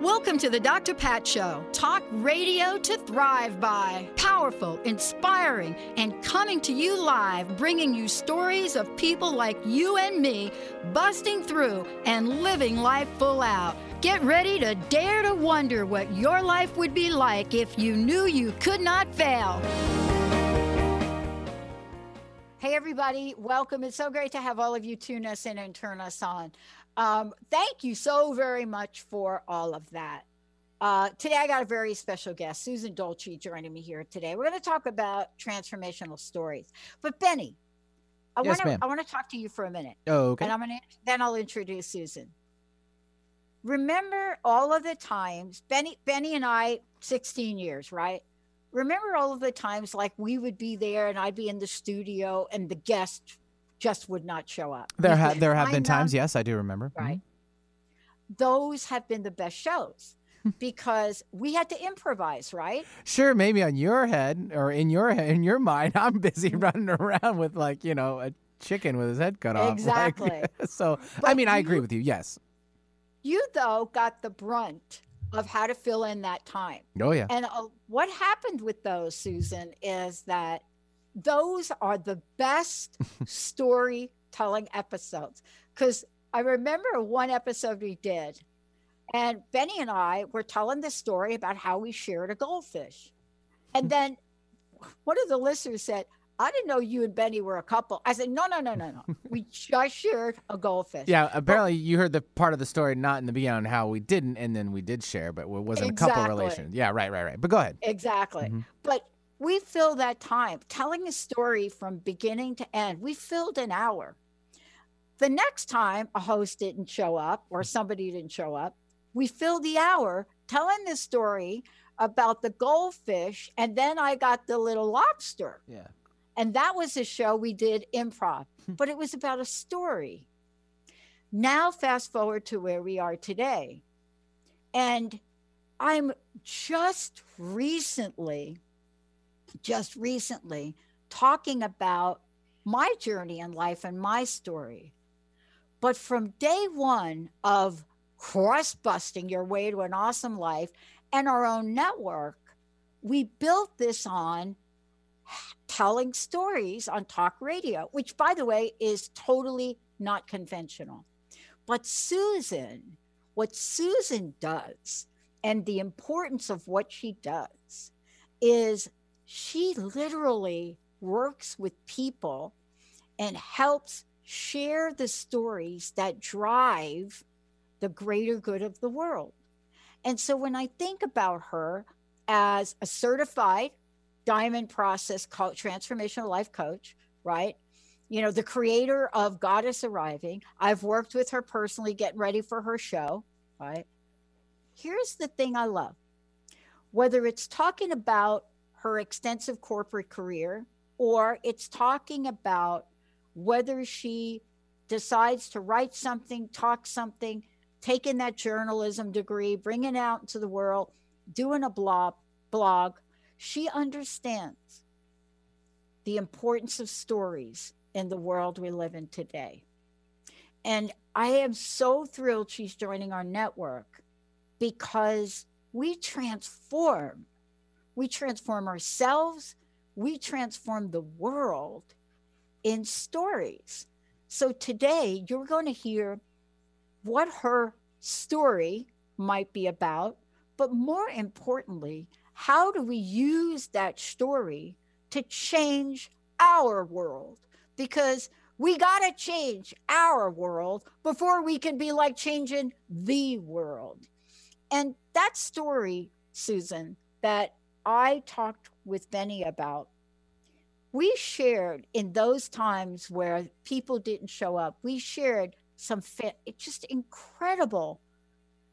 Welcome to the Dr. Pat Show. Talk radio to thrive by. Powerful, inspiring, and coming to you live, bringing you stories of people like you and me busting through and living life full out. Get ready to dare to wonder what your life would be like if you knew you could not fail. Hey, everybody, welcome. It's so great to have all of you tune us in and turn us on. Um, thank you so very much for all of that. Uh, today, I got a very special guest, Susan Dolce, joining me here today. We're going to talk about transformational stories. But Benny, I Yes, want to. I want to talk to you for a minute, Oh, okay. and I'm going to then I'll introduce Susan. Remember all of the times Benny Benny and I, 16 years, right? Remember all of the times like we would be there and I'd be in the studio and the guest just would not show up. There, We ha- would there have been times, yes, I do remember. Mhm. right? Those have been the best shows because we had to improvise, right? Sure, maybe on your head or in your head, in your mind, I'm busy running around with like you know a chicken with his head cut off. like- Exactly. so, I mean, I agree you- with you. Yes. You though got the brunt of how to fill in that time. Oh yeah. And uh, what happened with those, Susan, is that those are the best storytelling episodes. Because I remember one episode we did, and Benny and I were telling the story about how we shared a goldfish. And then one of the listeners said, I didn't know you and Benny were a couple. I said, no, no, no, no, no. We just shared a goldfish. Yeah, apparently you heard the part of the story not in the beginning on how we didn't, and then we did share, but it wasn't a couple Exactly. relations. Yeah, right, right, right. But go ahead. Exactly. Mhm. But we fill that time telling a story from beginning to end. We filled an hour. The next time a host didn't show up or somebody didn't show up, we filled the hour telling the story about the goldfish. And then I got the little lobster. Yeah. And that was a show we did improv, hmm. but it was about a story. Now, fast forward to where we are today. And I'm just recently, just recently talking about my journey in life and my story. But from day one of cross busting your way to an awesome life and our own network, we built this on telling stories on talk radio, which, by the way, is totally not conventional. But Susan, what Susan does, and the importance of what she does, is she literally works with people and helps share the stories that drive the greater good of the world. And so when I think about her as a certified diamond process co- transformational life coach, right? You know, the creator of Goddess Arriving. I've worked with her personally getting ready for her show, right? Here's the thing I love. Whether it's talking about her extensive corporate career or it's talking about whether she decides to write something, talk something, taking that journalism degree, bringing it out into the world, doing a blog, blog, she understands the importance of stories in the world we live in today. And I am so thrilled she's joining our network because we transform. We transform ourselves, we transform the world in stories. So today you're going to hear what her story might be about, but more importantly, how do we use that story to change our world? Because we got to change our world before we can be like changing the world. And that story, Susan, that I talked with Benny about, we shared in those times where people didn't show up, we shared some fa- just incredible,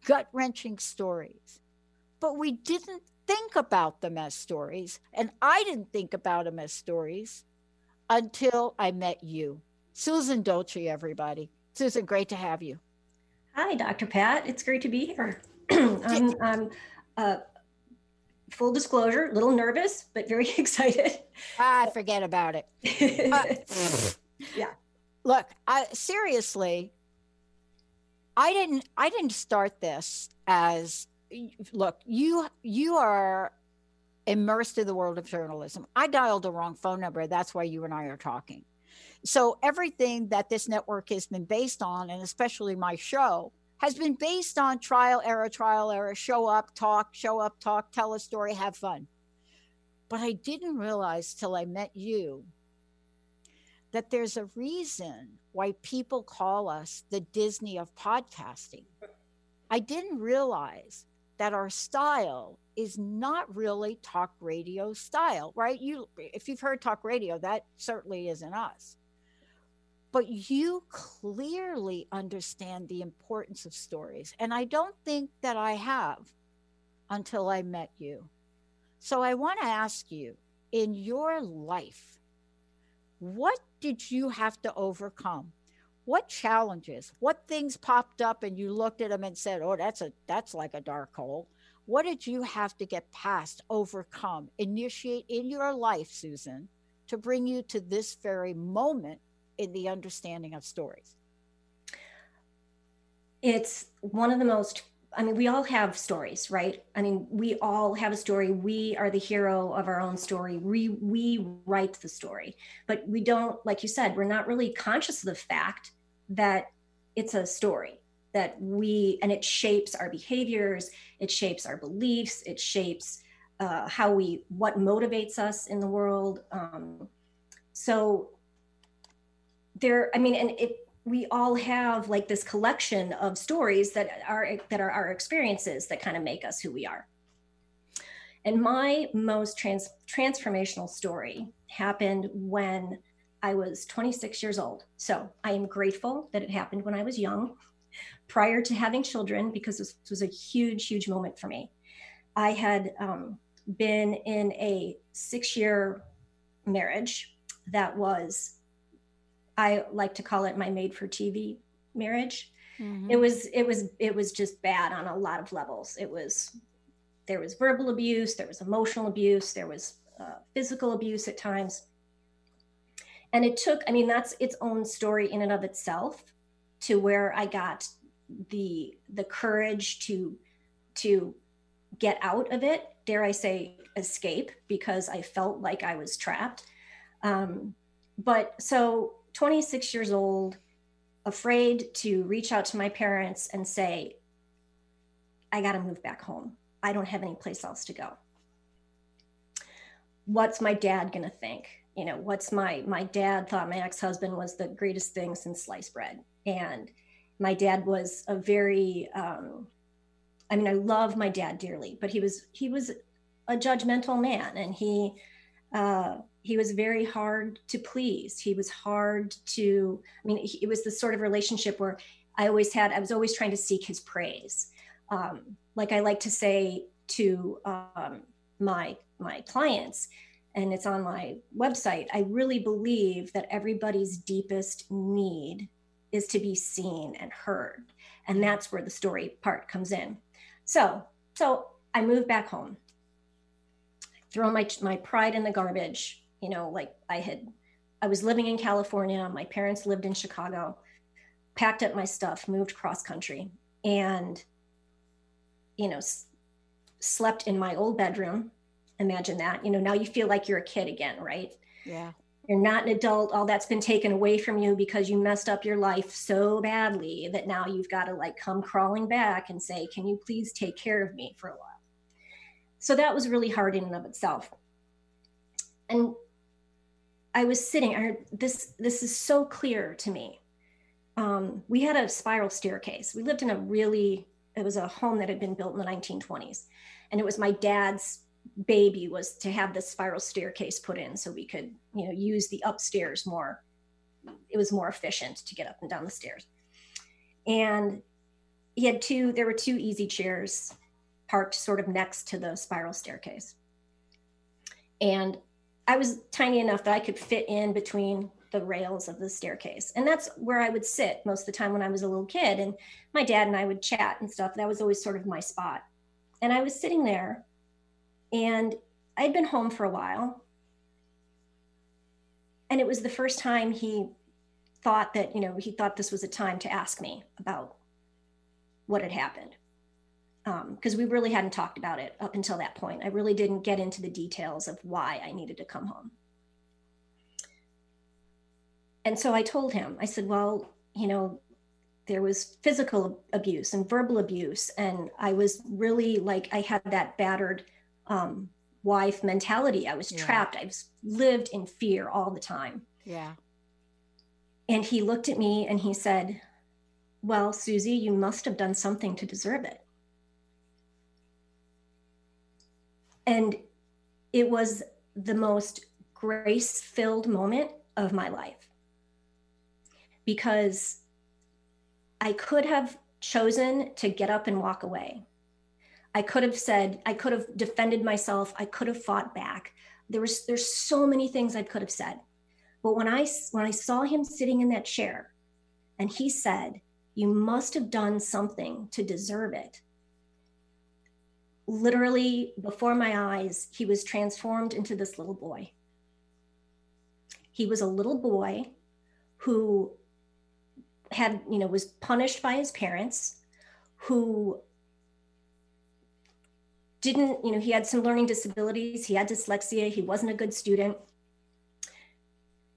gut wrenching stories. But we didn't think about them as stories. And I didn't think about them as stories until I met you. Susan Dolce, everybody. Susan, great to have you. Hi, Dr. Pat. It's great to be here. I'm, I'm uh, full disclosure, a little nervous, but very excited. Ah, forget about it. Uh, yeah. Look, I seriously, I didn't I didn't start this as look, you you are immersed in the world of journalism. I dialed the wrong phone number. That's why you and I are talking. So everything that this network has been based on, and especially my show, has been based on trial, error, trial, error, show up, talk, show up, talk, tell a story, have fun. But I didn't realize till I met you that there's a reason why people call us the Disney of podcasting. I didn't realize that our style is not really talk radio style, right? You if you've heard talk radio, that certainly isn't us. But you clearly understand the importance of stories, and I don't think that I have until I met you. So I want to ask you in your life, what did you have to overcome? What challenges, what things popped up and you looked at them and said, "Oh, that's a that's like a dark hole." What did you have to get past, overcome, initiate in your life, Susan, to bring you to this very moment in the understanding of stories? It's one of the most I mean, we all have stories, right? I mean, we all have a story. We are the hero of our own story. We we write the story, but we don't, like you said, we're not really conscious of the fact that it's a story that we and it shapes our behaviors, it shapes our beliefs, it shapes uh, how we what motivates us in the world. Um, so there, I mean, and it we all have like this collection of stories that are that are our experiences that kind of make us who we are. And my most trans- transformational story happened when i was 26 years old. So i am grateful that it happened when i was young. Prior to having children because this was a huge huge moment for me i had um, been in a six year marriage that was I like to call it my made for TV marriage. Mm-hmm. It was it was it was just bad on a lot of levels. It was there was verbal abuse, there was emotional abuse, there was uh, physical abuse at times. And it took, I mean, that's its own story in and of itself to where I got the the courage to to get out of it, dare I say escape, because I felt like I was trapped. Um, but so 26 years old, afraid to reach out to my parents and say, I got to move back home. I don't have any place else to go. What's my dad going to think? You know, what's my my dad thought my ex-husband was the greatest thing since sliced bread. And my dad was a very um I mean, I love my dad dearly, but he was he was a judgmental man and he uh he was very hard to please. He was hard to, I mean, it was the sort of relationship where I always had, I was always trying to seek his praise. Um, like I like to say to um, my my clients, and it's on my website. I really believe that everybody's deepest need is to be seen and heard, and that's where the story part comes in. So, so I moved back home, throw my my pride in the garbage, you know, like I had, I was living in California. My parents lived in Chicago, packed up my stuff, moved cross country, and, you know, s- slept in my old bedroom. Imagine that. You know, now you feel like you're a kid again, right? Yeah. You're not an adult. All that's been taken away from you because you messed up your life so badly that now you've got to like come crawling back and say, Can you please take care of me for a while? So that was really hard in and of itself. And I was sitting. I heard this. This is so clear to me. Um, we had a spiral staircase. We lived in a really. It was a home that had been built in the 1920s, and it was my dad's baby was to have this spiral staircase put in so we could, you know, use the upstairs more. It was more efficient to get up and down the stairs. And he had two. There were two easy chairs parked sort of next to the spiral staircase. And I was tiny enough that I could fit in between the rails of the staircase. And that's where I would sit most of the time when I was a little kid. And my dad and I would chat and stuff. That was always sort of my spot. And I was sitting there and I'd been home for a while. And it was the first time he thought that, you know, he thought this was a time to ask me about what had happened. Because um, we really hadn't talked about it up until that point. I really didn't get into the details of why I needed to come home. And so I told him, I said, well, you know, there was physical abuse and verbal abuse. And I was really like, I had that battered um, wife mentality. I was yeah. trapped. I was lived in fear all the time. Yeah. And he looked at me and he said, Well, Susie, you must have done something to deserve it. And it was the most grace filled moment of my life because I could have chosen to get up and walk away. I could have said, I could have defended myself. I could have fought back. There was there's so many things I could have said. But when I when I saw him sitting in that chair and he said, "You must have done something to deserve it." Literally before my eyes, he was transformed into this little boy. He was a little boy who had, you know, was punished by his parents, who didn't, you know, he had some learning disabilities, he had dyslexia, he wasn't a good student.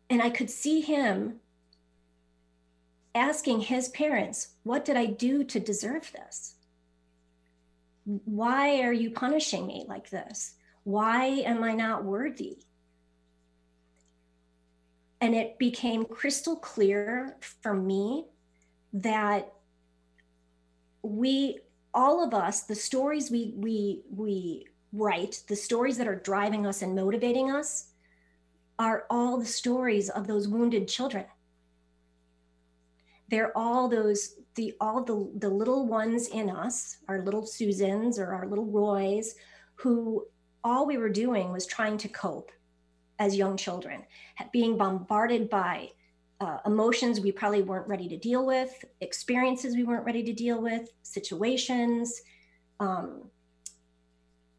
And I could see him asking his parents, What did I do to deserve this? Why are you punishing me like this? Why am I not worthy? And it became crystal clear for me that we all of us the stories we we we write the stories that are driving us and motivating us are all the stories of those wounded children they're all those the all the the little ones in us our little susans or our little roys who all we were doing was trying to cope as young children being bombarded by uh, emotions we probably weren't ready to deal with, experiences we weren't ready to deal with, situations, um,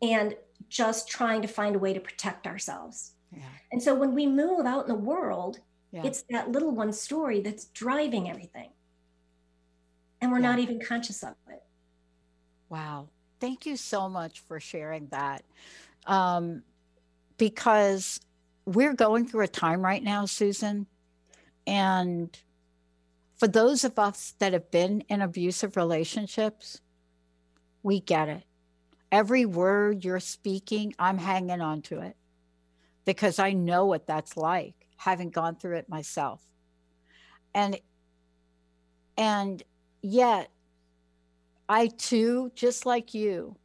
and just trying to find a way to protect ourselves. Yeah. And so when we move out in the world, yeah. it's that little one story that's driving everything. And we're yeah. not even conscious of it. Wow. Thank you so much for sharing that. Um, because we're going through a time right now, Susan, and for those of us that have been in abusive relationships, we get it. Every word you're speaking, I'm hanging on to it because I know what that's like, having gone through it myself. And and yet I too, just like you,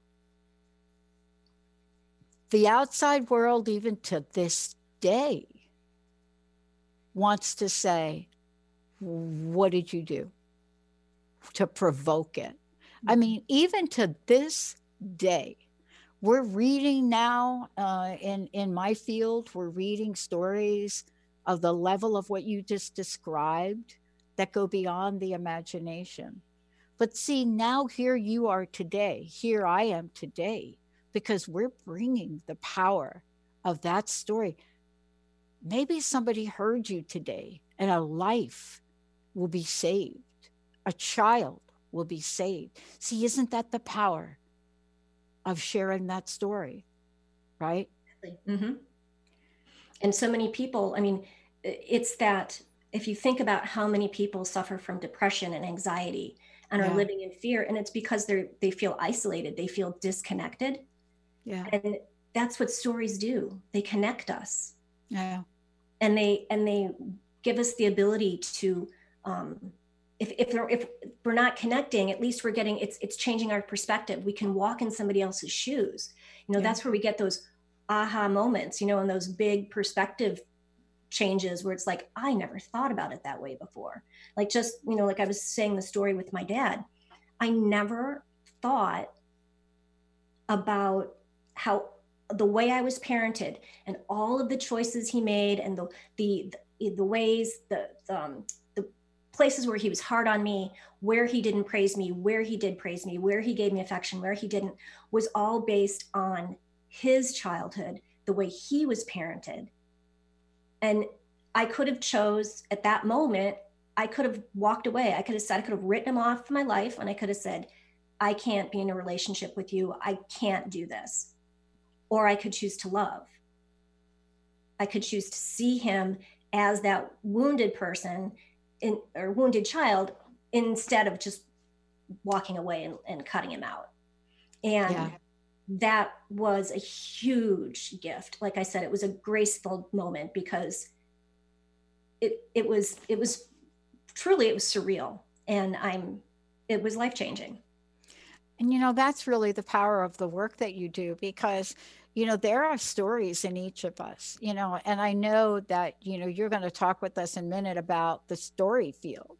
the outside world, even to this day, wants to say, What did you do to provoke it? I mm-hmm. mean, even to this day, we're reading now uh, in, in my field, we're reading stories of the level of what you just described that go beyond the imagination. But see, now here you are today. Here I am today because we're bringing the power of that story maybe somebody heard you today and a life will be saved, a child will be saved. See, isn't that the power of sharing that story? Right? Mm-hmm. And so many people, I mean, it's that if you think about how many people suffer from depression and anxiety and yeah. are living in fear, and it's because they're they feel isolated, they feel disconnected. Yeah. And that's what stories do. They connect us. Yeah. And they and they give us the ability to um, if if, if we're not connecting, at least we're getting it's it's changing our perspective. We can walk in somebody else's shoes. You know, yeah. that's where we get those aha moments, you know, and those big perspective changes where it's like, I never thought about it that way before. Like just, you know, like I was saying the story with my dad. I never thought about how the way I was parented and all of the choices he made and the the the, the ways the um, the places where he was hard on me, where he didn't praise me, where he did praise me, where he gave me affection, where he didn't, was all based on his childhood, the way he was parented. And I could have chose at that moment, I could have walked away. I could have said, I could have written him off my life and I could have said, I can't be in a relationship with you. I can't do this or I could choose to love. I could choose to see him as that wounded person in, or wounded child instead of just walking away and, and cutting him out. And yeah. That was a huge gift. Like I said, it was a graceful moment because it it was it was truly it was surreal and I'm it was life changing. And you know, that's really the power of the work that you do because, you know, there are stories in each of us, you know, and I know that, you know, you're going to talk with us in a minute about the story field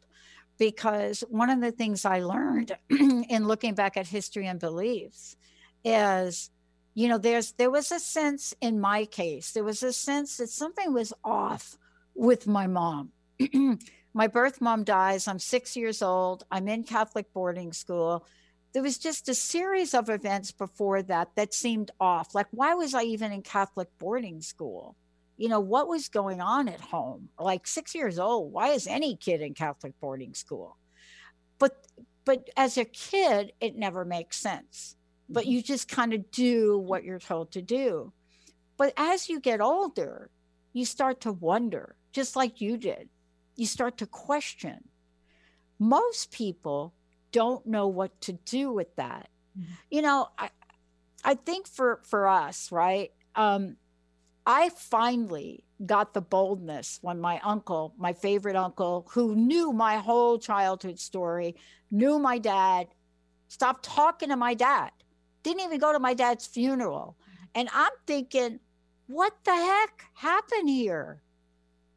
because one of the things I learned in looking back at history and beliefs is, you know, there's there was a sense in my case, there was a sense that something was off with my mom. my birth mom dies. I'm six years old. I'm in Catholic boarding school there was just a series of events before that that seemed off. Like, why was I even in Catholic boarding school? You know, what was going on at home? Like six years old, why is any kid in Catholic boarding school? But but as a kid, it never makes sense. But you just kind of do what you're told to do. But as you get older, you start to wonder, just like you did. You start to question. Most people don't know what to do with that. Mm-hmm. You know, I I think for for us, right? Um, I finally got the boldness when my uncle, my favorite uncle, who knew my whole childhood story, knew my dad, stopped talking to my dad, didn't even go to my dad's funeral. Mm-hmm. And I'm thinking, what the heck happened here?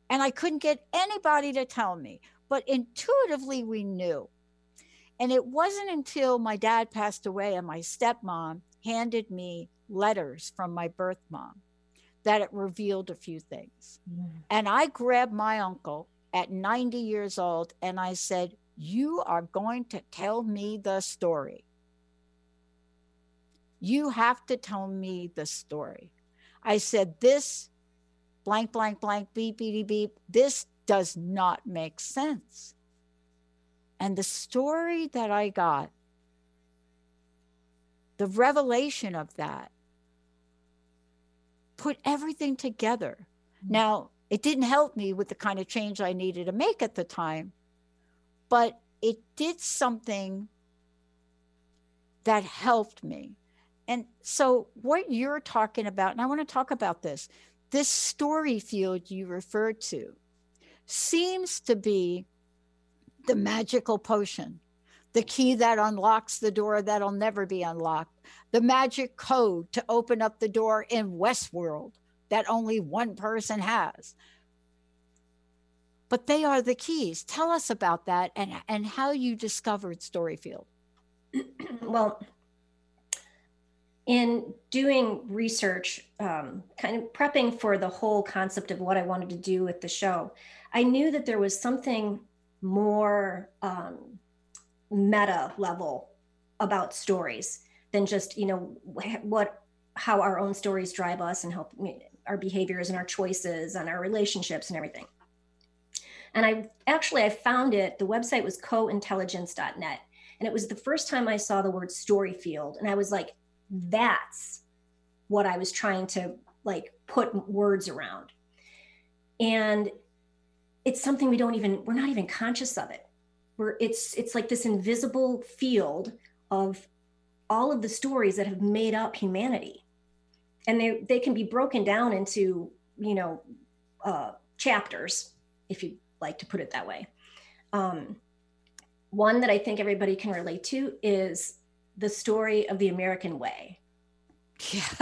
And I couldn't get anybody to tell me, but intuitively we knew. And it wasn't until my dad passed away and my stepmom handed me letters from my birth mom that it revealed a few things. Mm. And I grabbed my uncle at 90 years old and I said, You are going to tell me the story. You have to tell me the story. I said, This blank, blank, blank, beep, beep, beep, this does not make sense. And the story that I got, the revelation of that, put everything together. Mm-hmm. Now, it didn't help me with the kind of change I needed to make at the time, but it did something that helped me. And so, what you're talking about, and I want to talk about this, this story field you referred to seems to be the magical potion, the key that unlocks the door that'll never be unlocked, the magic code to open up the door in Westworld that only one person has. But they are the keys. Tell us about that and, and how you discovered Storyfield. well, in doing research, um, kind of prepping for the whole concept of what I wanted to do with the show, I knew that there was something more um, meta level about stories than just you know what how our own stories drive us and help our behaviors and our choices and our relationships and everything. And i actually i found it the website was cointelligence.net and it was the first time i saw the word story field. And i was like that's what i was trying to like put words around. And it's something we don't even we're not even conscious of it. We're it's it's like this invisible field of all of the stories that have made up humanity. And they they can be broken down into you know uh, chapters if you like to put it that way. Um, one that i think everybody can relate to is the story of the american way yeah.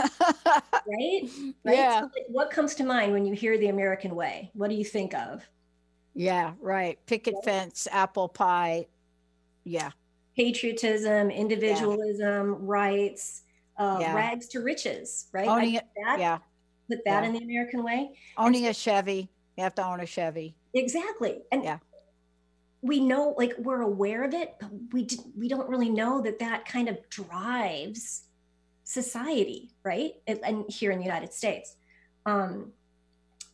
right right yeah. So what comes to mind when you hear the american way what do you think of yeah, right. Picket fence, apple pie. Yeah. Patriotism, individualism, yeah. rights, uh, Yeah. rags to riches, right? Owning it- that, yeah. put that Yeah. in the American way. Owning a Chevy. You have to own a Chevy. Exactly. And Yeah. We know, like, we're aware of it, but we d- we don't really know that that kind of drives society, right? And, and here in the United States. Um,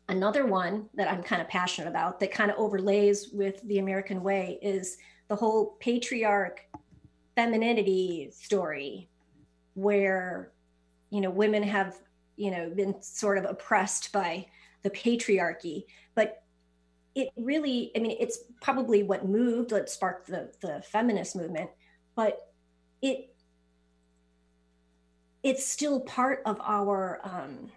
another one that I'm kind of passionate about that kind of overlays with the American way is the whole patriarch femininity story, where you know women have you know been sort of oppressed by the patriarchy, but it really i mean it's probably what moved what sparked the the feminist movement but it it's still part of our um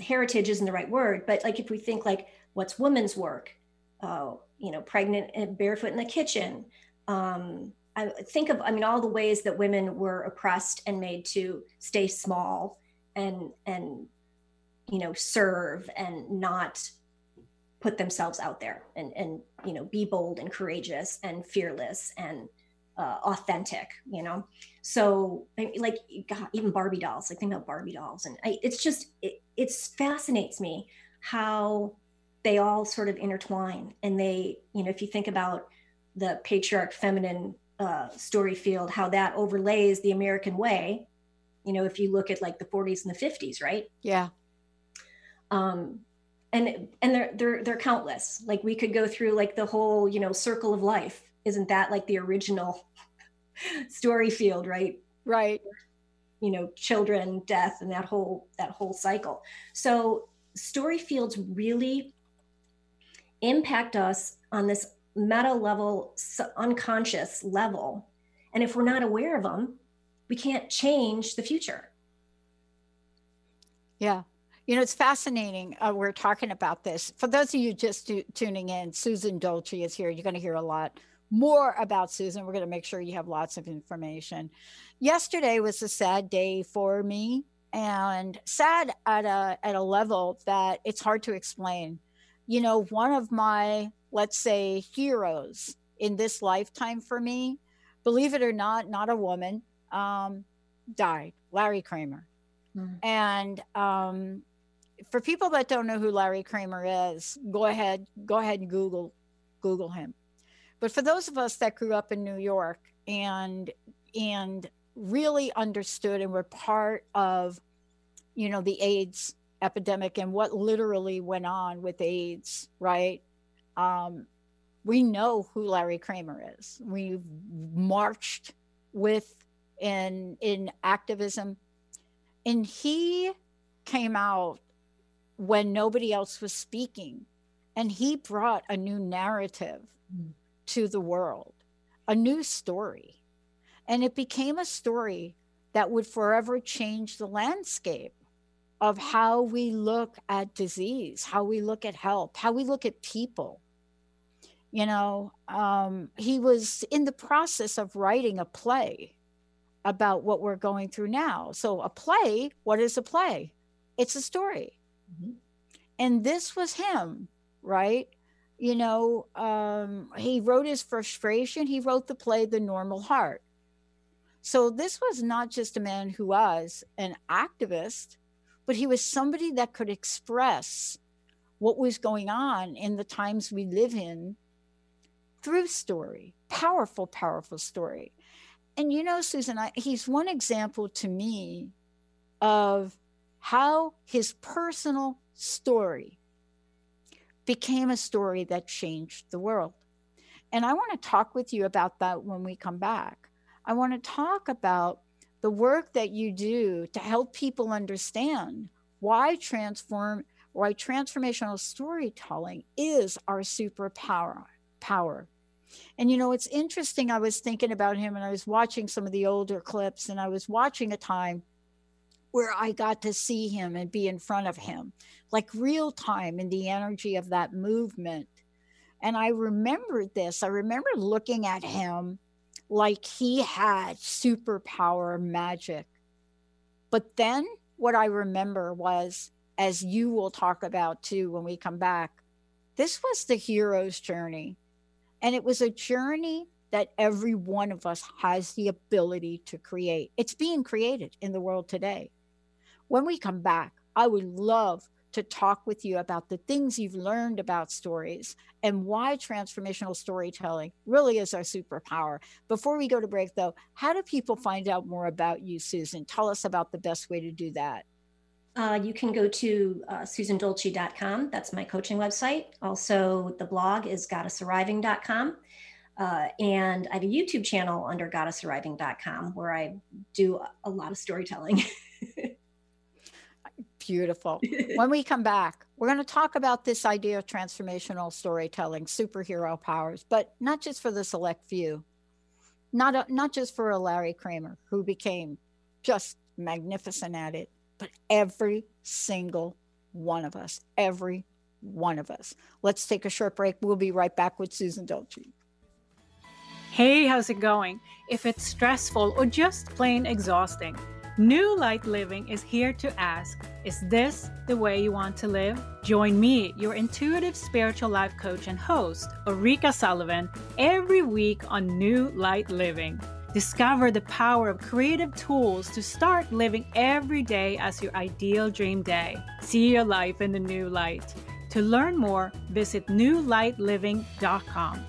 heritage isn't the right word but like if we think like what's women's work? Uh you know pregnant and barefoot in the kitchen. Um i think of i mean all the ways that women were oppressed and made to stay small and and you know serve and not put themselves out there and and you know be bold and courageous and fearless and uh, authentic you know? So like God, even barbie dolls like think about barbie dolls. And I, it's just it it's fascinates me how they all sort of intertwine. And they you know if you think about the patriarch feminine uh, story field how that overlays the american way you know if you look at like the 40s and the 50s right? Yeah. um and and they're they're they're countless. Like we could go through like the whole you know circle of life. Isn't that like the original story field right? Right. you know children death and that whole that whole cycle. So story fields really impact us on this meta level unconscious level. And if we're not aware of them we can't change the future. Yeah. You know, it's fascinating. Uh, we're talking about this. For those of you just tu- tuning in, Susan Dolce is here. You're going to hear a lot more about Susan. We're going to make sure you have lots of information. Yesterday was a sad day for me and sad at a at a level that it's hard to explain. You know, one of my let's say heroes in this lifetime for me, believe it or not, not a woman, um, died. Larry Kramer. And um, for people that don't know who Larry Kramer is, go ahead, go ahead and Google, Google him. But for those of us that grew up in New York and and really understood and were part of, you know, the AIDS epidemic and what literally went on with AIDS, right? Um, we know who Larry Kramer is. We've marched with in in activism and he came out when nobody else was speaking and he brought a new narrative Mm. to the world a new story and it became a story that would forever change the landscape of how we look at disease how we look at health how we look at people you know um, he was in the process of writing a play about what we're going through now. So, a play, what is a play? It's a story. And this was him, right? You know, um, he wrote his frustration, he wrote the play, The Normal Heart. So, this was not just a man who was an activist, but he was somebody that could express what was going on in the times we live in through story. Powerful, powerful story and you know susan I, he's one example to me of how his personal story became a story that changed the world and i want to talk with you about that when we come back i want to talk about the work that you do to help people understand why transform why transformational storytelling is our superpower power and you know, it's interesting. I was thinking about him and I was watching some of the older clips, and I was watching a time where I got to see him and be in front of him, like real time in the energy of that movement. And I remembered this. I remember looking at him like he had superpower magic. But then what I remember was, as you will talk about too when we come back, this was the hero's journey. And it was a journey that every one of us has the ability to create. It's being created in the world today. When we come back, I would love to talk with you about the things you've learned about stories and why transformational storytelling really is our superpower. Before we go to break, though, how do people find out more about you, Susan? Tell us about the best way to do that. Uh, you can go to uh, susandolce.com. That's my coaching website. Also, the blog is goddessarriving.com. Uh, and I have a YouTube channel under goddessarriving.com where I do a lot of storytelling. Beautiful. when we come back, we're going to talk about this idea of transformational storytelling, superhero powers, but not just for the select few, not, a, not just for a Larry Kramer who became just magnificent at it, but every single one of us, every one of us. Let's take a short break. We'll be right back with Susan Dolce. Hey, how's it going? If it's stressful or just plain exhausting, New Light Living is here to ask Is this the way you want to live? Join me, your intuitive spiritual life coach and host, Ulrika Sullivan, every week on New Light Living. Discover the power of creative tools to start living every day as your ideal dream day. See your life in the new light. To learn more, visit newlightliving.com.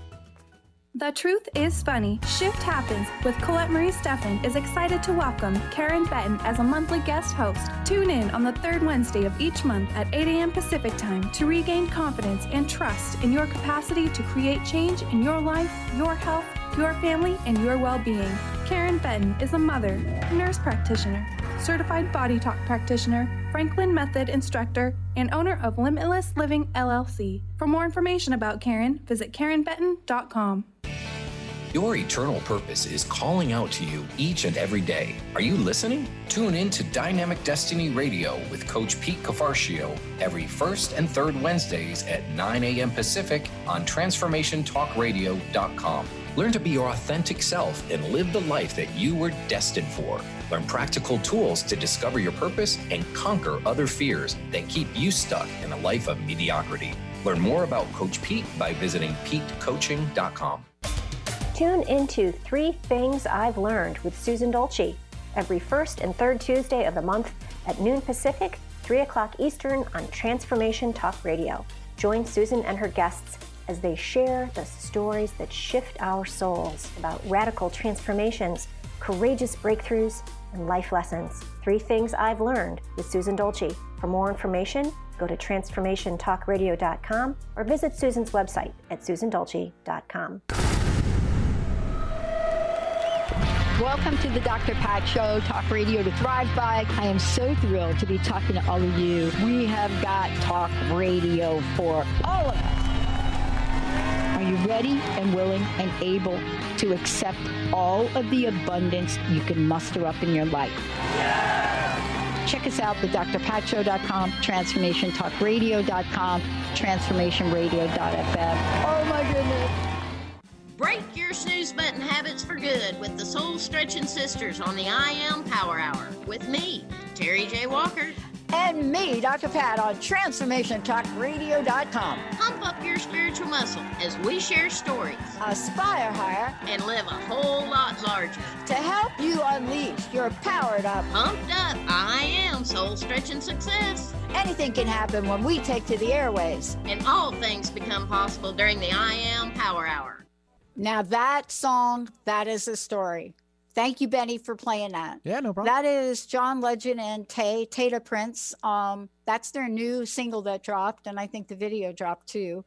The Truth is Funny Shift Happens with Colette Marie Steffen is excited to welcome Karen Benton as a monthly guest host. Tune in on the third Wednesday of each month at 8 a.m. Pacific Time to regain confidence and trust in your capacity to create change in your life, your health, your family, and your well being. Karen Benton is a mother, nurse practitioner, certified body talk practitioner, Franklin Method instructor, and owner of Limitless Living LLC. For more information about Karen, visit KarenBenton.com. Your eternal purpose is calling out to you each and every day. Are you listening? Tune in to Dynamic Destiny Radio with Coach Pete Cafarcio every first and third Wednesdays at 9 a.m. Pacific on TransformationTalkRadio.com. Learn to be your authentic self and live the life that you were destined for. Learn practical tools to discover your purpose and conquer other fears that keep you stuck in a life of mediocrity. Learn more about Coach Pete by visiting PeteCoaching.com. Tune into Three Things I've Learned with Susan Dolce every first and third Tuesday of the month at noon Pacific, 3 o'clock Eastern on Transformation Talk Radio. Join Susan and her guests as they share the stories that shift our souls about radical transformations, courageous breakthroughs, and life lessons. Three Things I've Learned with Susan Dolce. For more information, go to transformationtalkradio.com or visit Susan's website at susandolce.com. Welcome to the Dr. Pat Show, Talk Radio to Thrive By. I am so thrilled to be talking to all of you. We have got talk radio for all of us. Are you ready and willing and able to accept all of the abundance you can muster up in your life? Check us out, at thedrpatshow.com, transformationtalkradio.com, transformationradio.fm. Oh my goodness. Break your snooze button habits for good with the Soul Stretching Sisters on the I Am Power Hour with me, Terry J. Walker. And me, Dr. Pat, on TransformationTalkRadio.com. Pump up your spiritual muscle as we share stories, aspire higher, and live a whole lot larger. To help you unleash your powered up, pumped up, I am soul stretching success. Anything can happen when we take to the airways. And all things become possible during the I Am Power Hour. Now that song, that is a story. Thank you, Benny, for playing that. Yeah, no problem. That is John Legend and Tay Tata Prince. Um, that's their new single that dropped, and I think the video dropped too.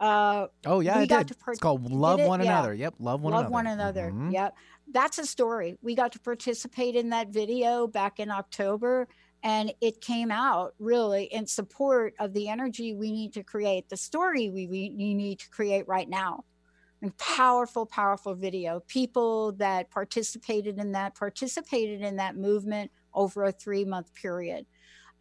Uh, oh yeah, we it did. Per- it's called "Love One it? Another." Yep, love one love another. Love One another. Mm-hmm. Yep, that's a story. We got to participate in that video back in October, and it came out really in support of the energy we need to create, the story we, we need to create right now and powerful, powerful video. People that participated in that participated in that movement over a three month period.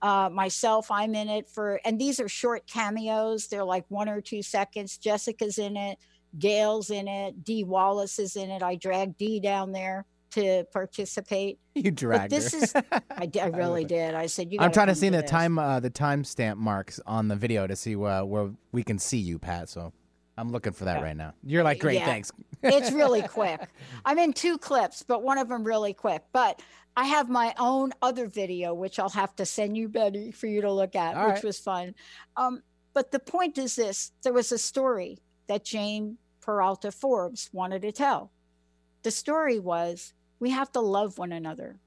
Uh, myself, I'm in it for, and these are short cameos. They're like one or two seconds. Jessica's in it, Gail's in it, Dee Wallace is in it. I dragged Dee down there to participate. You dragged but this her. is, I, I really did. I said, you. I'm trying to see the this. time, uh, the timestamp marks on the video to see uh, where we can see you, Pat. So I'm looking for that right now. You're like, great, Yeah. thanks. it's really quick. I'm in two clips, but one of them really quick. But I have my own other video, which I'll have to send you, Betty, for you to look at, All which right. was fun. Um, but the point is this there was a story that Jane Peralta Forbes wanted to tell. The story was we have to love one another.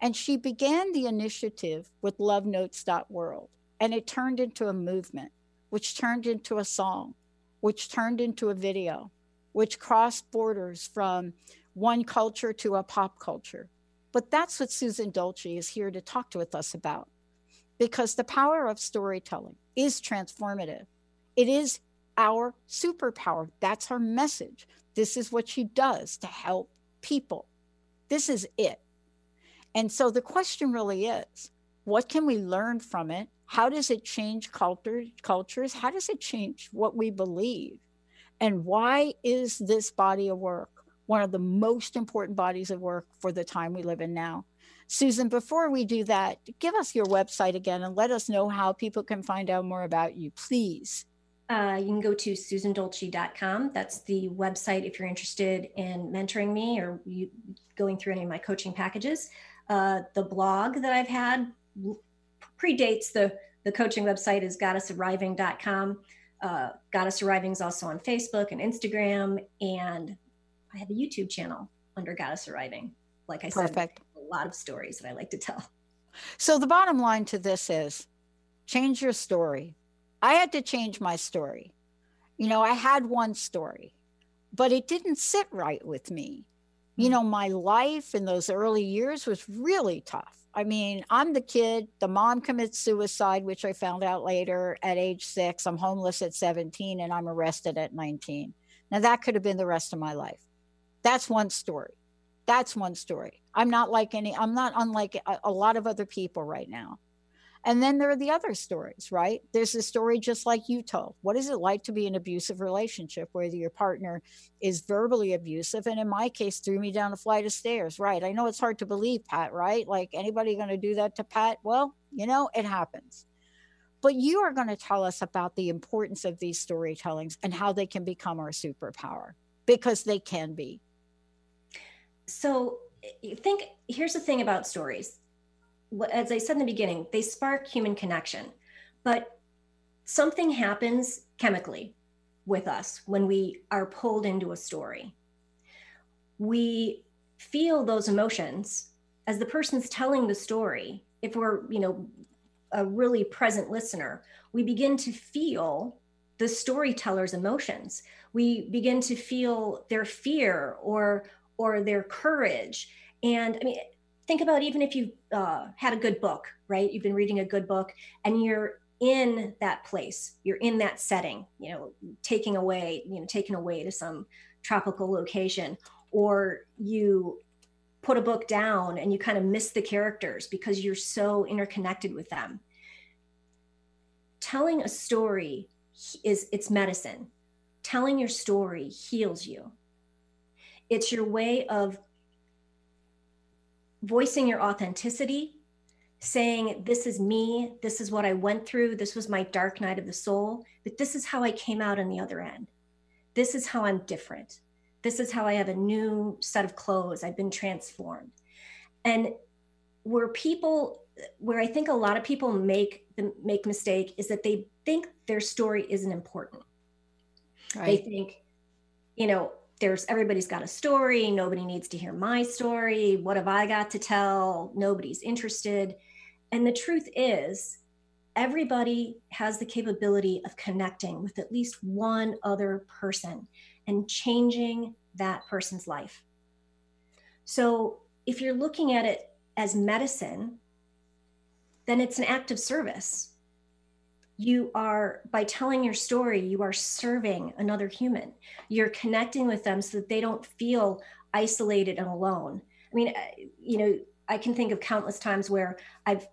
And she began the initiative with lovenotes.world. And it turned into a movement, which turned into a song, which turned into a video, which crossed borders from one culture to a pop culture. But that's what Susan Dolce is here to talk with us about. Because the power of storytelling is transformative. It is our superpower. That's her message. This is what she does to help people. This is it. And so the question really is what can we learn from it? How does it change culture, cultures? How does it change what we believe? And why is this body of work one of the most important bodies of work for the time we live in now? Susan, before we do that, give us your website again and let us know how people can find out more about you, please. Uh, you can go to susandolce.com. That's the website if you're interested in mentoring me or you going through any of my coaching packages. Uh, the blog that I've had predates the, the coaching website is goddessarriving.com. Uh, Goddess Arriving is also on Facebook and Instagram. And I have a YouTube channel under Goddess Arriving. Like I said, a lot of stories that I like to tell. So the bottom line to this is change your story. I had to change my story. You know, I had one story, but it didn't sit right with me. You mm-hmm. know, my life in those early years was really tough. I mean, I'm the kid, the mom commits suicide, which I found out later at age six. I'm homeless at 17 and I'm arrested at 19. Now, that could have been the rest of my life. That's one story. That's one story. I'm not like any, I'm not unlike a, a lot of other people right now. And then there are the other stories, right? There's a story just like you told. What is it like to be in an abusive relationship, whether your partner is verbally abusive? And in my case, threw me down a flight of stairs, right? I know it's hard to believe, Pat, right? Like anybody going to do that to Pat? Well, you know, it happens. But you are going to tell us about the importance of these storytellings and how they can become our superpower because they can be. So, think here's the thing about stories. As I said in the beginning, they spark human connection, but something happens chemically with us when we are pulled into a story. We feel those emotions as the person's telling the story. If we're, you know, a really present listener, we begin to feel the storyteller's emotions. We begin to feel their fear or or their courage. And I mean, think about even if you uh, had a good book, right? You've been reading a good book, and you're in that place. You're in that setting. You know, taking away, you know, taken away to some tropical location, or you put a book down and you kind of miss the characters because you're so interconnected with them. Telling a story is it's medicine. Telling your story heals you. It's your way of voicing your authenticity, saying, This is me. This is what I went through. This was my dark night of the soul. But this is how I came out on the other end. This is how I'm different. This is how I have a new set of clothes. I've been transformed. And where people, where I think a lot of people make the make mistake is that they think their story isn't important. They think, you know, there's everybody's got a story. Nobody needs to hear my story. What have I got to tell? Nobody's interested. And the truth is, everybody has the capability of connecting with at least one other person and changing that person's life. So if you're looking at it as medicine, then it's an act of service. You are, by telling your story, you are serving another human. You're connecting with them so that they don't feel isolated and alone. I mean, uh, you know, I can think of countless times where I've,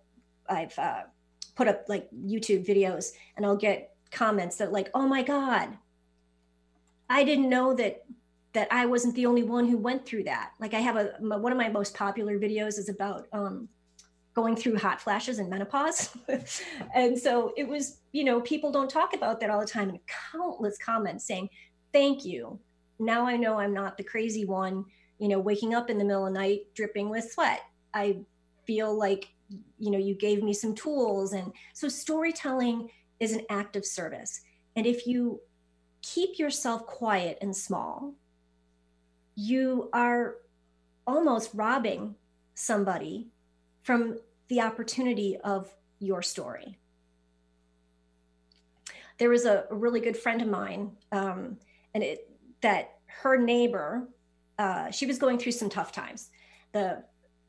I've uh, put up like YouTube videos and I'll get comments that like, oh my God, I didn't know that that I wasn't the only one who went through that. Like I have a my- one of my most popular videos is about um, going through hot flashes and menopause. and so it was, you know, people don't talk about that all the time and countless comments saying, thank you. Now I know I'm not the crazy one, you know, waking up in the middle of the night dripping with sweat. I feel like, you know, you gave me some tools. And so storytelling is an act of service. And if you keep yourself quiet and small, you are almost robbing somebody from the opportunity of your story. There was a, really good friend of mine, um, and it that her neighbor, uh, she was going through some tough times. The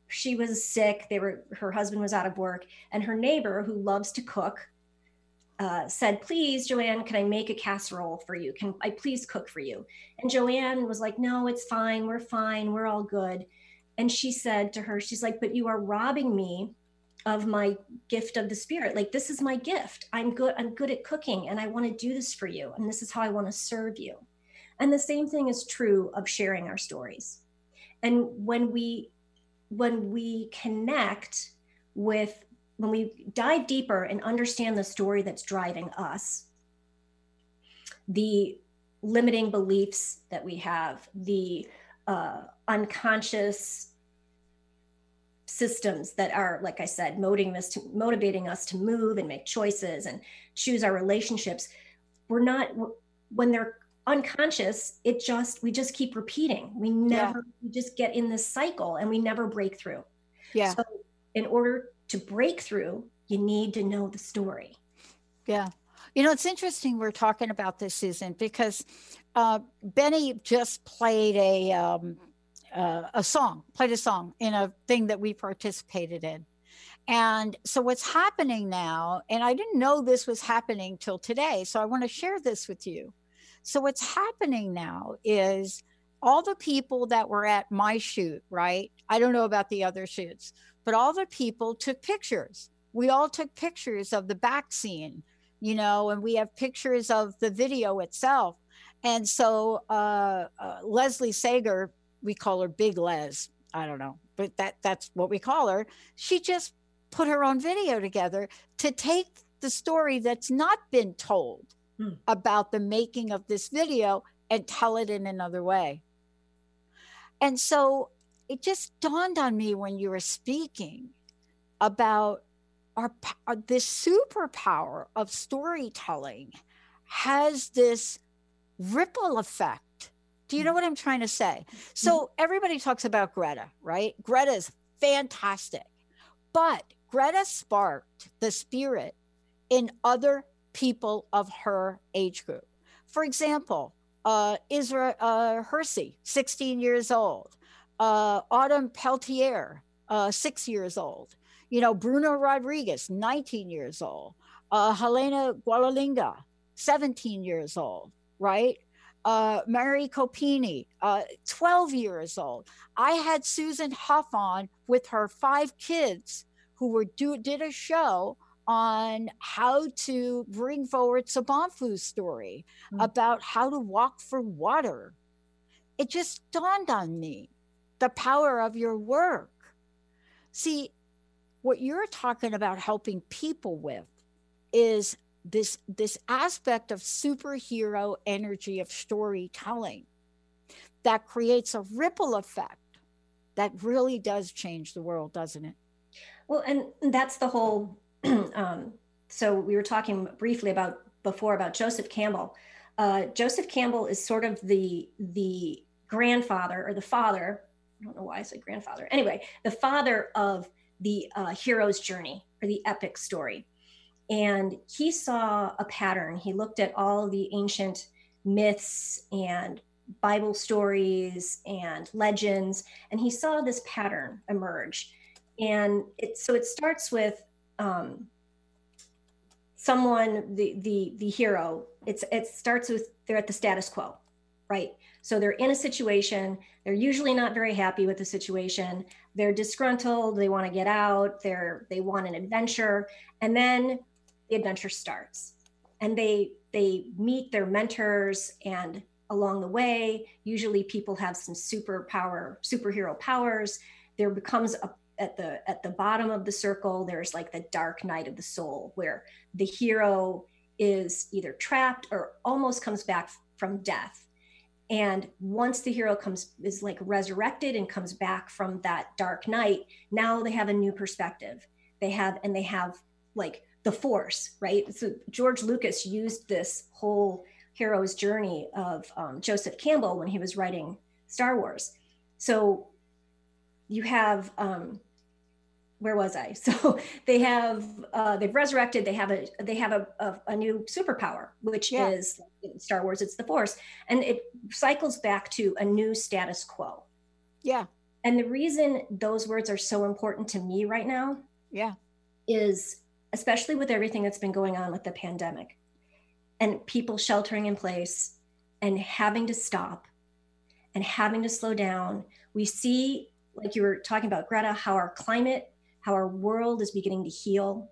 she was sick. They were her husband was out of work, and her neighbor, who loves to cook, uh, said, "Please, Joanne, can I make a casserole for you? Can I please cook for you?" And Joanne was like, "No, it's fine. We're fine. We're all good." And she said to her, "She's like, but you are robbing me of my gift of the spirit. Like this is my gift. I'm good i'm good at cooking and i want to do this for you and this is how i want to serve you. And the same thing is true of sharing our stories. And when we when we connect with when we dive deeper and understand the story that's driving us the limiting beliefs that we have the uh, unconscious systems that are like i said motivating us to motivating us to move and make choices and choose our relationships we're not when they're unconscious it just we just keep repeating. We never yeah. we just get in this cycle and we never break through. Yeah. So in order to break through you need to know the story. Yeah. You know it's interesting we're talking about this susan because uh, benny just played a um, uh, a song, played a song in a thing that we participated in. And so what's happening now, and I didn't know this was happening till today, so I want to share this with you. So what's happening now is all the people that were at my shoot, right? I don't know about the other shoots, but all the people took pictures. We all took pictures of the back scene, you know, and we have pictures of the video itself. And so uh, uh, Leslie Sager we call her Big Les. I don't know, but that that's what we call her. She just put her own video together to take the story that's not been told hmm. about the making of this video and tell it in another way. And so it just dawned on me when you were speaking about our, our this superpower of storytelling has this ripple effect do you know what I'm trying to say? So mm-hmm. everybody talks about Greta, right? Greta is fantastic. But Greta sparked the spirit in other people of her age group. For example, uh, Isra uh, Hirsi, 16 years old, uh, Autumn Peltier, uh, six years old, you know, Bruno Rodriguez, 19 years old, uh, Helena Gualalinga, 17 years old, right? Uh, Mari Copeny, uh, 12 years old. I had Susan Huff on with her five kids who were do, did a show on how to bring forward Sobonfu's story mm-hmm. about how to walk for water. It just dawned on me the power of your work. See, what you're talking about helping people with is this this aspect of superhero energy of storytelling that creates a ripple effect that really does change the world doesn't it? Well and that's the whole um, so we were talking briefly about before about joseph campbell. Uh, joseph campbell is sort of the the grandfather or the father i don't know why i said grandfather anyway the father of the uh, hero's journey or the epic story and he saw a pattern. He looked at all the ancient myths and Bible stories and legends, and he saw this pattern emerge. And it, so it starts with um, someone, the the the hero. It's it starts with they're at the status quo, right? So they're in a situation. They're usually not very happy with the situation. They're disgruntled. They want to get out. They're they want an adventure, and then the adventure starts. And they they meet their mentors and along the way usually people have some superpower superhero powers. There becomes a, at the at the bottom of the circle there's like the dark night of the soul where the hero is either trapped or almost comes back from death. And once the hero comes is like resurrected and comes back from that dark night now they have a new perspective. They have and they have like the force right so george lucas used this whole hero's journey of um, joseph campbell when he was writing star wars so you have um, where was I? So they have uh, they've resurrected. They have a they have a, a, a new superpower, which yeah. is Star Wars. It's the Force, and it cycles back to a new status quo. Yeah. And the reason those words are so important to me right now, yeah, is especially with everything that's been going on with the pandemic, and people sheltering in place, and having to stop, and having to slow down. We see, like you were talking about, Greta, how our climate how our world is beginning to heal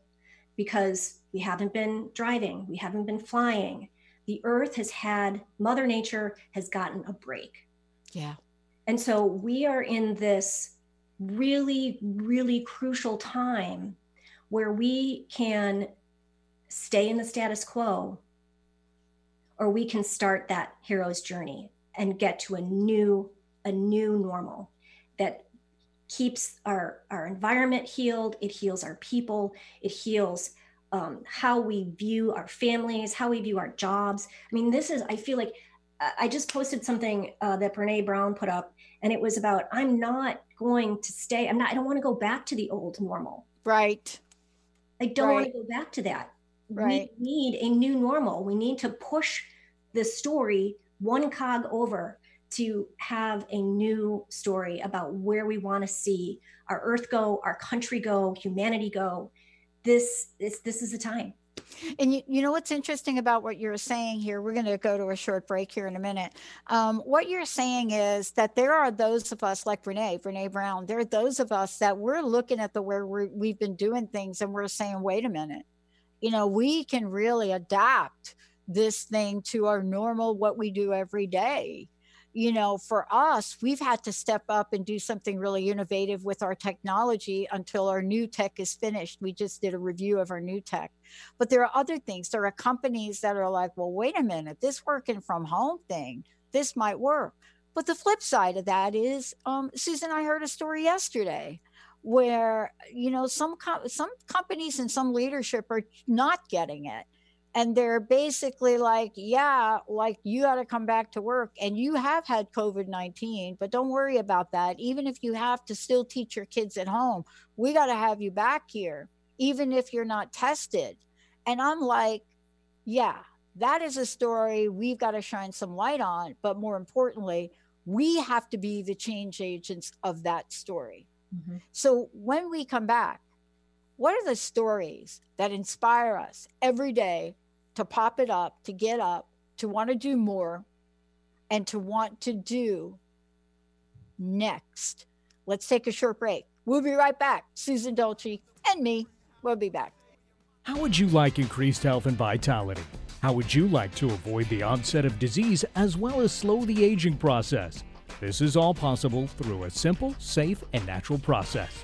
because we haven't been driving, we haven't been flying. The earth has had, Mother Nature has gotten a break. Yeah. And so we are in this really, really crucial time where we can stay in the status quo or we can start that hero's journey and get to a new a new normal that keeps our, our environment healed, it heals our people, it heals um, how we view our families, how we view our jobs. I mean, this is, I feel like I just posted something uh, that Brene Brown put up, and it was about I'm not going to stay, I'm not, I don't want to go back to the old normal. Right. I don't right. want to go back to that. Right. We need a new normal. We need to push the story one cog over to have a new story about where we want to see our earth go our country go humanity go this is this is the time and you, you know what's interesting about what you're saying here? We're going to go to a short break here in a minute. Um, what you're saying is that there are those of us like brene brene brown there are those of us that we're looking at the where we we've been doing things and we're saying wait a minute. You know we can really adapt this thing to our normal what we do every day you know, for us, we've had to step up and do something really innovative with our technology until our new tech is finished. We just did a review of our new tech. But there are other things. There are companies that are like, well, wait a minute, this working from home thing, this might work. But the flip side of that is, um, Susan, I heard a story yesterday where you know some co- some companies and some leadership are not getting it and they're basically like yeah like you got to come back to work. And you have had covid-19 but don't worry about that. Even if you have to still teach your kids at home we got to have you back here even if you're not tested. And i'm like yeah that is a story we've got to shine some light on but more importantly we have to be the change agents of that story. Mm-hmm. so when we come back what are the stories that inspire us every day to pop it up, to get up, to want to do more, and to want to do next. Let's take a short break. We'll be right back. Susan Dolce and me we'll be back. How would you like increased health and vitality? How would you like to avoid the onset of disease as well as slow the aging process? This is all possible through a simple, safe, and natural process.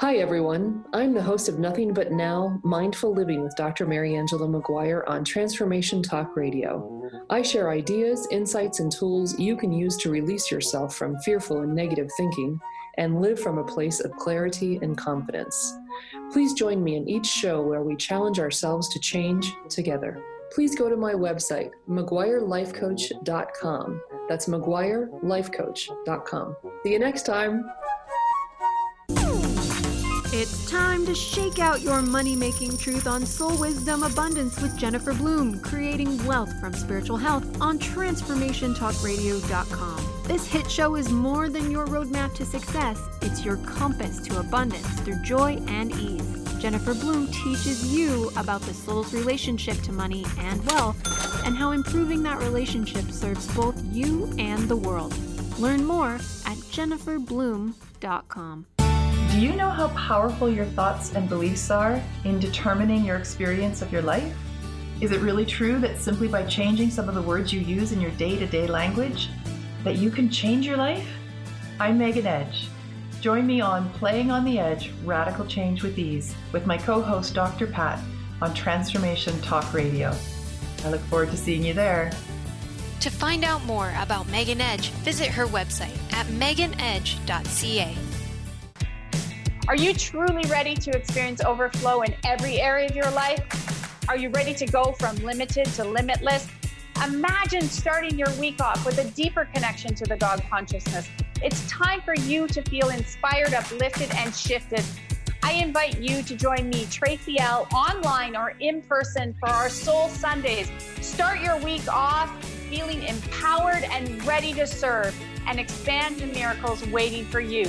Hi, everyone. I'm the host of Nothing But Now Mindful Living with Dr. Mary Angela McGuire on Transformation Talk Radio. I share ideas, insights, and tools you can use to release yourself from fearful and negative thinking and live from a place of clarity and confidence. Please join me in each show where we challenge ourselves to change together. Please go to my website, McGuireLifeCoach.com. That's McGuireLifeCoach.com. See you next time. It's time to shake out your money making truth on Soul Wisdom Abundance with Jennifer Bloom, creating wealth from spiritual health on TransformationTalkRadio.com. This hit show is more than your roadmap to success, it's your compass to abundance through joy and ease. Jennifer Bloom teaches you about the soul's relationship to money and wealth and how improving that relationship serves both you and the world. Learn more at jenniferbloom.com. Do you know how powerful your thoughts and beliefs are in determining your experience of your life? Is it really true that simply by changing some of the words you use in your day-to-day language that you can change your life? I'm Megan Edge. Join me on Playing on the Edge Radical Change with Ease with my co host Dr. Pat on Transformation Talk Radio. I look forward to seeing you there. To find out more about Megan Edge, visit her website at meganedge.ca. Are you truly ready to experience overflow in every area of your life? Are you ready to go from limited to limitless? Imagine starting your week off with a deeper connection to the God consciousness. It's time for you to feel inspired, uplifted, and shifted. I invite you to join me, Tracy L, online or in person for our Soul Sundays. Start your week off feeling empowered and ready to serve and expand the miracles waiting for you.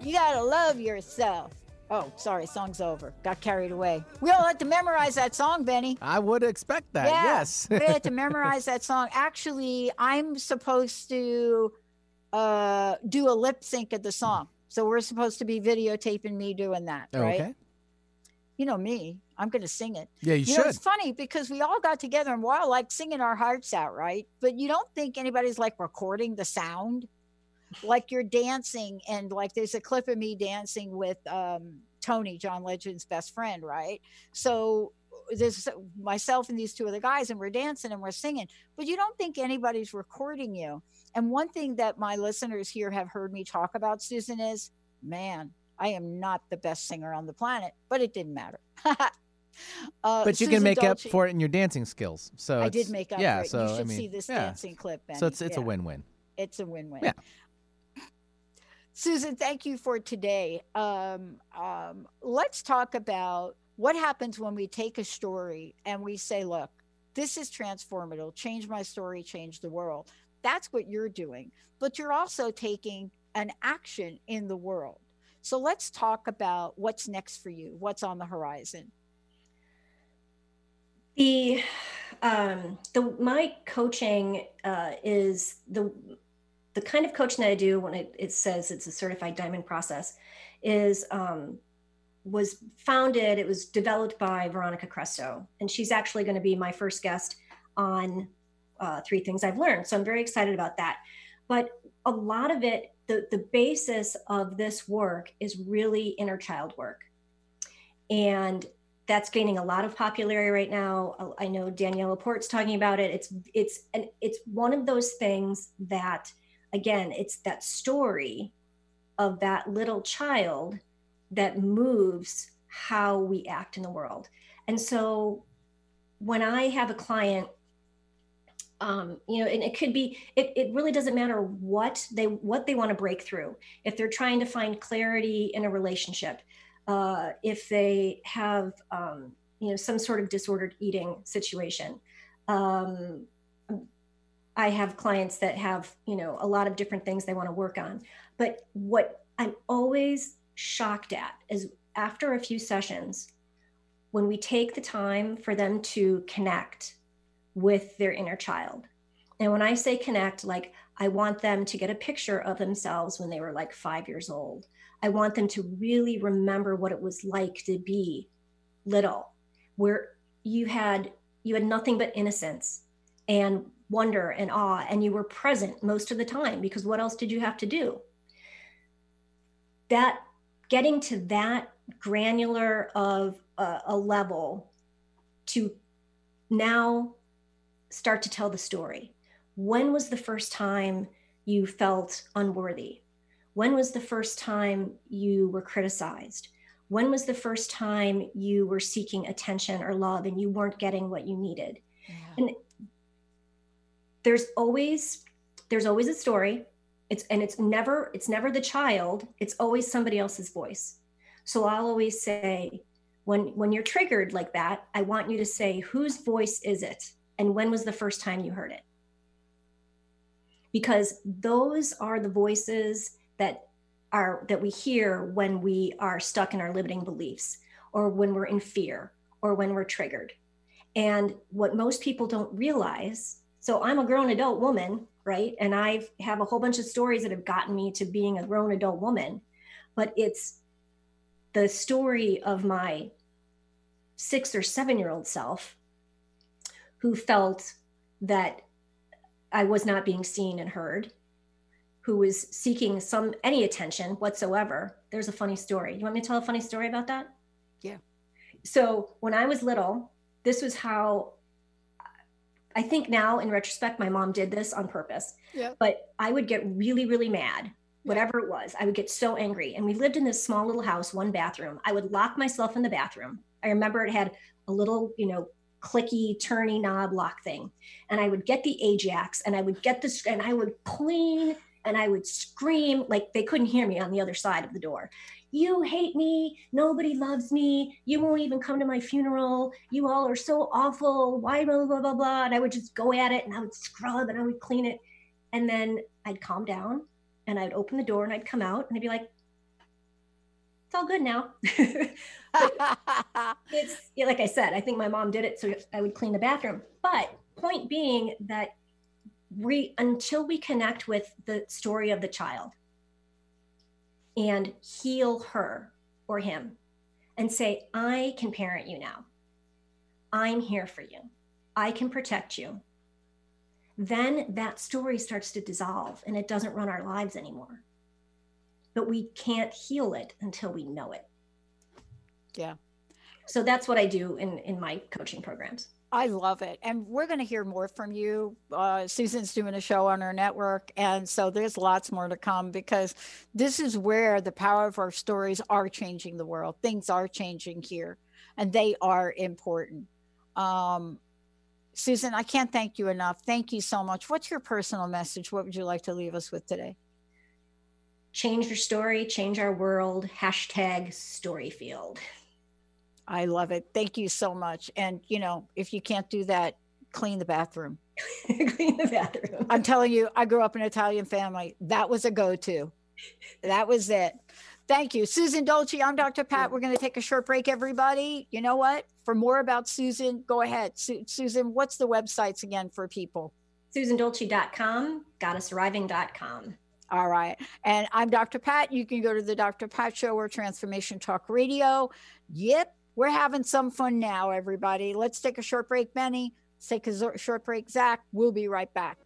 You gotta love yourself. Oh, sorry, song's over. Got carried away. We all had to memorize that song, Benny. I would expect that. Yeah, Yes. we had to memorize that song. Actually, I'm supposed to uh, do a lip sync of the song. So we're supposed to be videotaping me doing that, right? Okay. You know me. I'm going to sing it. Yeah, you know, should. it's funny because we all got together and we're all like singing our hearts out, right? But you don't think anybody's like recording the sound like you're dancing and like there's a clip of me dancing with um Tony, John Legend's best friend, right? So there's myself and these two other guys, and we're dancing and we're singing, but you don't think anybody's recording you. And one thing that my listeners here have heard me talk about, Susan, is man, I am not the best singer on the planet, but it didn't matter. uh, but you Susan can make up for it in your dancing skills. So I did make up yeah, for it. So you should I mean, see this yeah. dancing clip. So Benny. it's it's a win-win. It's a win-win. Yeah. Susan, thank you for today. Um, um, let's talk about what happens when we take a story and we say, look, this is transformative, change my story, change the world. That's what you're doing. But you're also taking an action in the world. So let's talk about what's next for you, what's on the horizon. The um the my coaching uh is the the kind of coaching that I do when it, it says it's a certified diamond process is um was founded, it was developed by Veronica Cresto, and she's actually going to be my first guest on uh, three things I've learned. So I'm very excited about that. But a lot of it, the, the basis of this work is really inner child work. And that's gaining a lot of popularity right now. I know Danielle Laporte's talking about it. It's it's and it's one of those things that again, it's that story of that little child that moves how we act in the world. And so when I have a client um, you know, and it could be, it, it really doesn't matter what they, what they want to break through. If they're trying to find clarity in a relationship, uh, if they have, um, you know, some sort of disordered eating situation. Um, I have clients that have, you know, a lot of different things they want to work on. But what I'm always shocked at is after a few sessions, when we take the time for them to connect with their inner child. And when I say connect, like I want them to get a picture of themselves when they were like five years old. I want them to really remember what it was like to be little, where you had you had nothing but innocence and wonder and awe, and you were present most of the time because what else did you have to do? That getting to that granular of a, a level to now start to tell the story. When was the first time you felt unworthy? When was the first time you were criticized? When was the first time you were seeking attention or love and you weren't getting what you needed? And there's always there's always a story It's and it's never it's never the child. It's always somebody else's voice. So I'll always say, when when you're triggered like that, I want you to say, whose voice is it, and when was the first time you heard it? Because those are the voices that are that we hear when we are stuck in our limiting beliefs, or when we're in fear, or when we're triggered. And what most people don't realize so I'm a grown adult woman, right? And I have a whole bunch of stories that have gotten me to being a grown adult woman. But it's the story of my six or seven year old self who felt that I was not being seen and heard, who was seeking some any attention whatsoever. There's a funny story. You want me to tell a funny story about that? Yeah. So when I was little, this was how I think now in retrospect, my mom did this on purpose. Yeah. But I would get really, really mad, whatever it was. I would get so angry. And we lived in this small little house, one bathroom. I would lock myself in the bathroom. I remember it had a little, you know, clicky, turny knob lock thing. And I would get the Ajax and I would get the, and I would clean and I would scream like they couldn't hear me on the other side of the door you hate me. Nobody loves me. You won't even come to my funeral. You all are so awful. Why, blah, blah, blah, blah. And I would just go at it and I would scrub and I would clean it. And then I'd calm down and I'd open the door and I'd come out and I'd be like, it's all good now. it's like I said, I think my mom did it so I would clean the bathroom. But point being that we until we connect with the story of the child and heal her or him and say, I can parent you now. I'm here for you. I can protect you. Then that story starts to dissolve and it doesn't run our lives anymore. But we can't heal it until we know it. Yeah. So that's what I do in, in my coaching programs. I love it. And we're going to hear more from you. Uh, Susan's doing a show on our network. And so there's lots more to come because this is where the power of our stories are changing the world. Things are changing here and they are important. Um, Susan, I can't thank you enough. Thank you so much. What's your personal message? What would you like to leave us with today? Change your story, change our world. Hashtag Storyfield. I love it. Thank you so much. And, you know, if you can't do that, clean the bathroom. clean the bathroom. I'm telling you, I grew up in an Italian family. That was a go to. That was it. Thank you. Susan Dolce, I'm Dr. Pat. We're going to take a short break, everybody. You know what? For more about Susan, go ahead. Su- Susan, what's the websites again for people? SusanDolce.com, goddessarriving.com. All right. And I'm Dr. Pat. You can go to the Dr. Pat Show or Transformation Talk Radio. Yep. We're having some fun now, everybody. Let's take a short break, Benny. Let's take a short break, Zach. We'll be right back.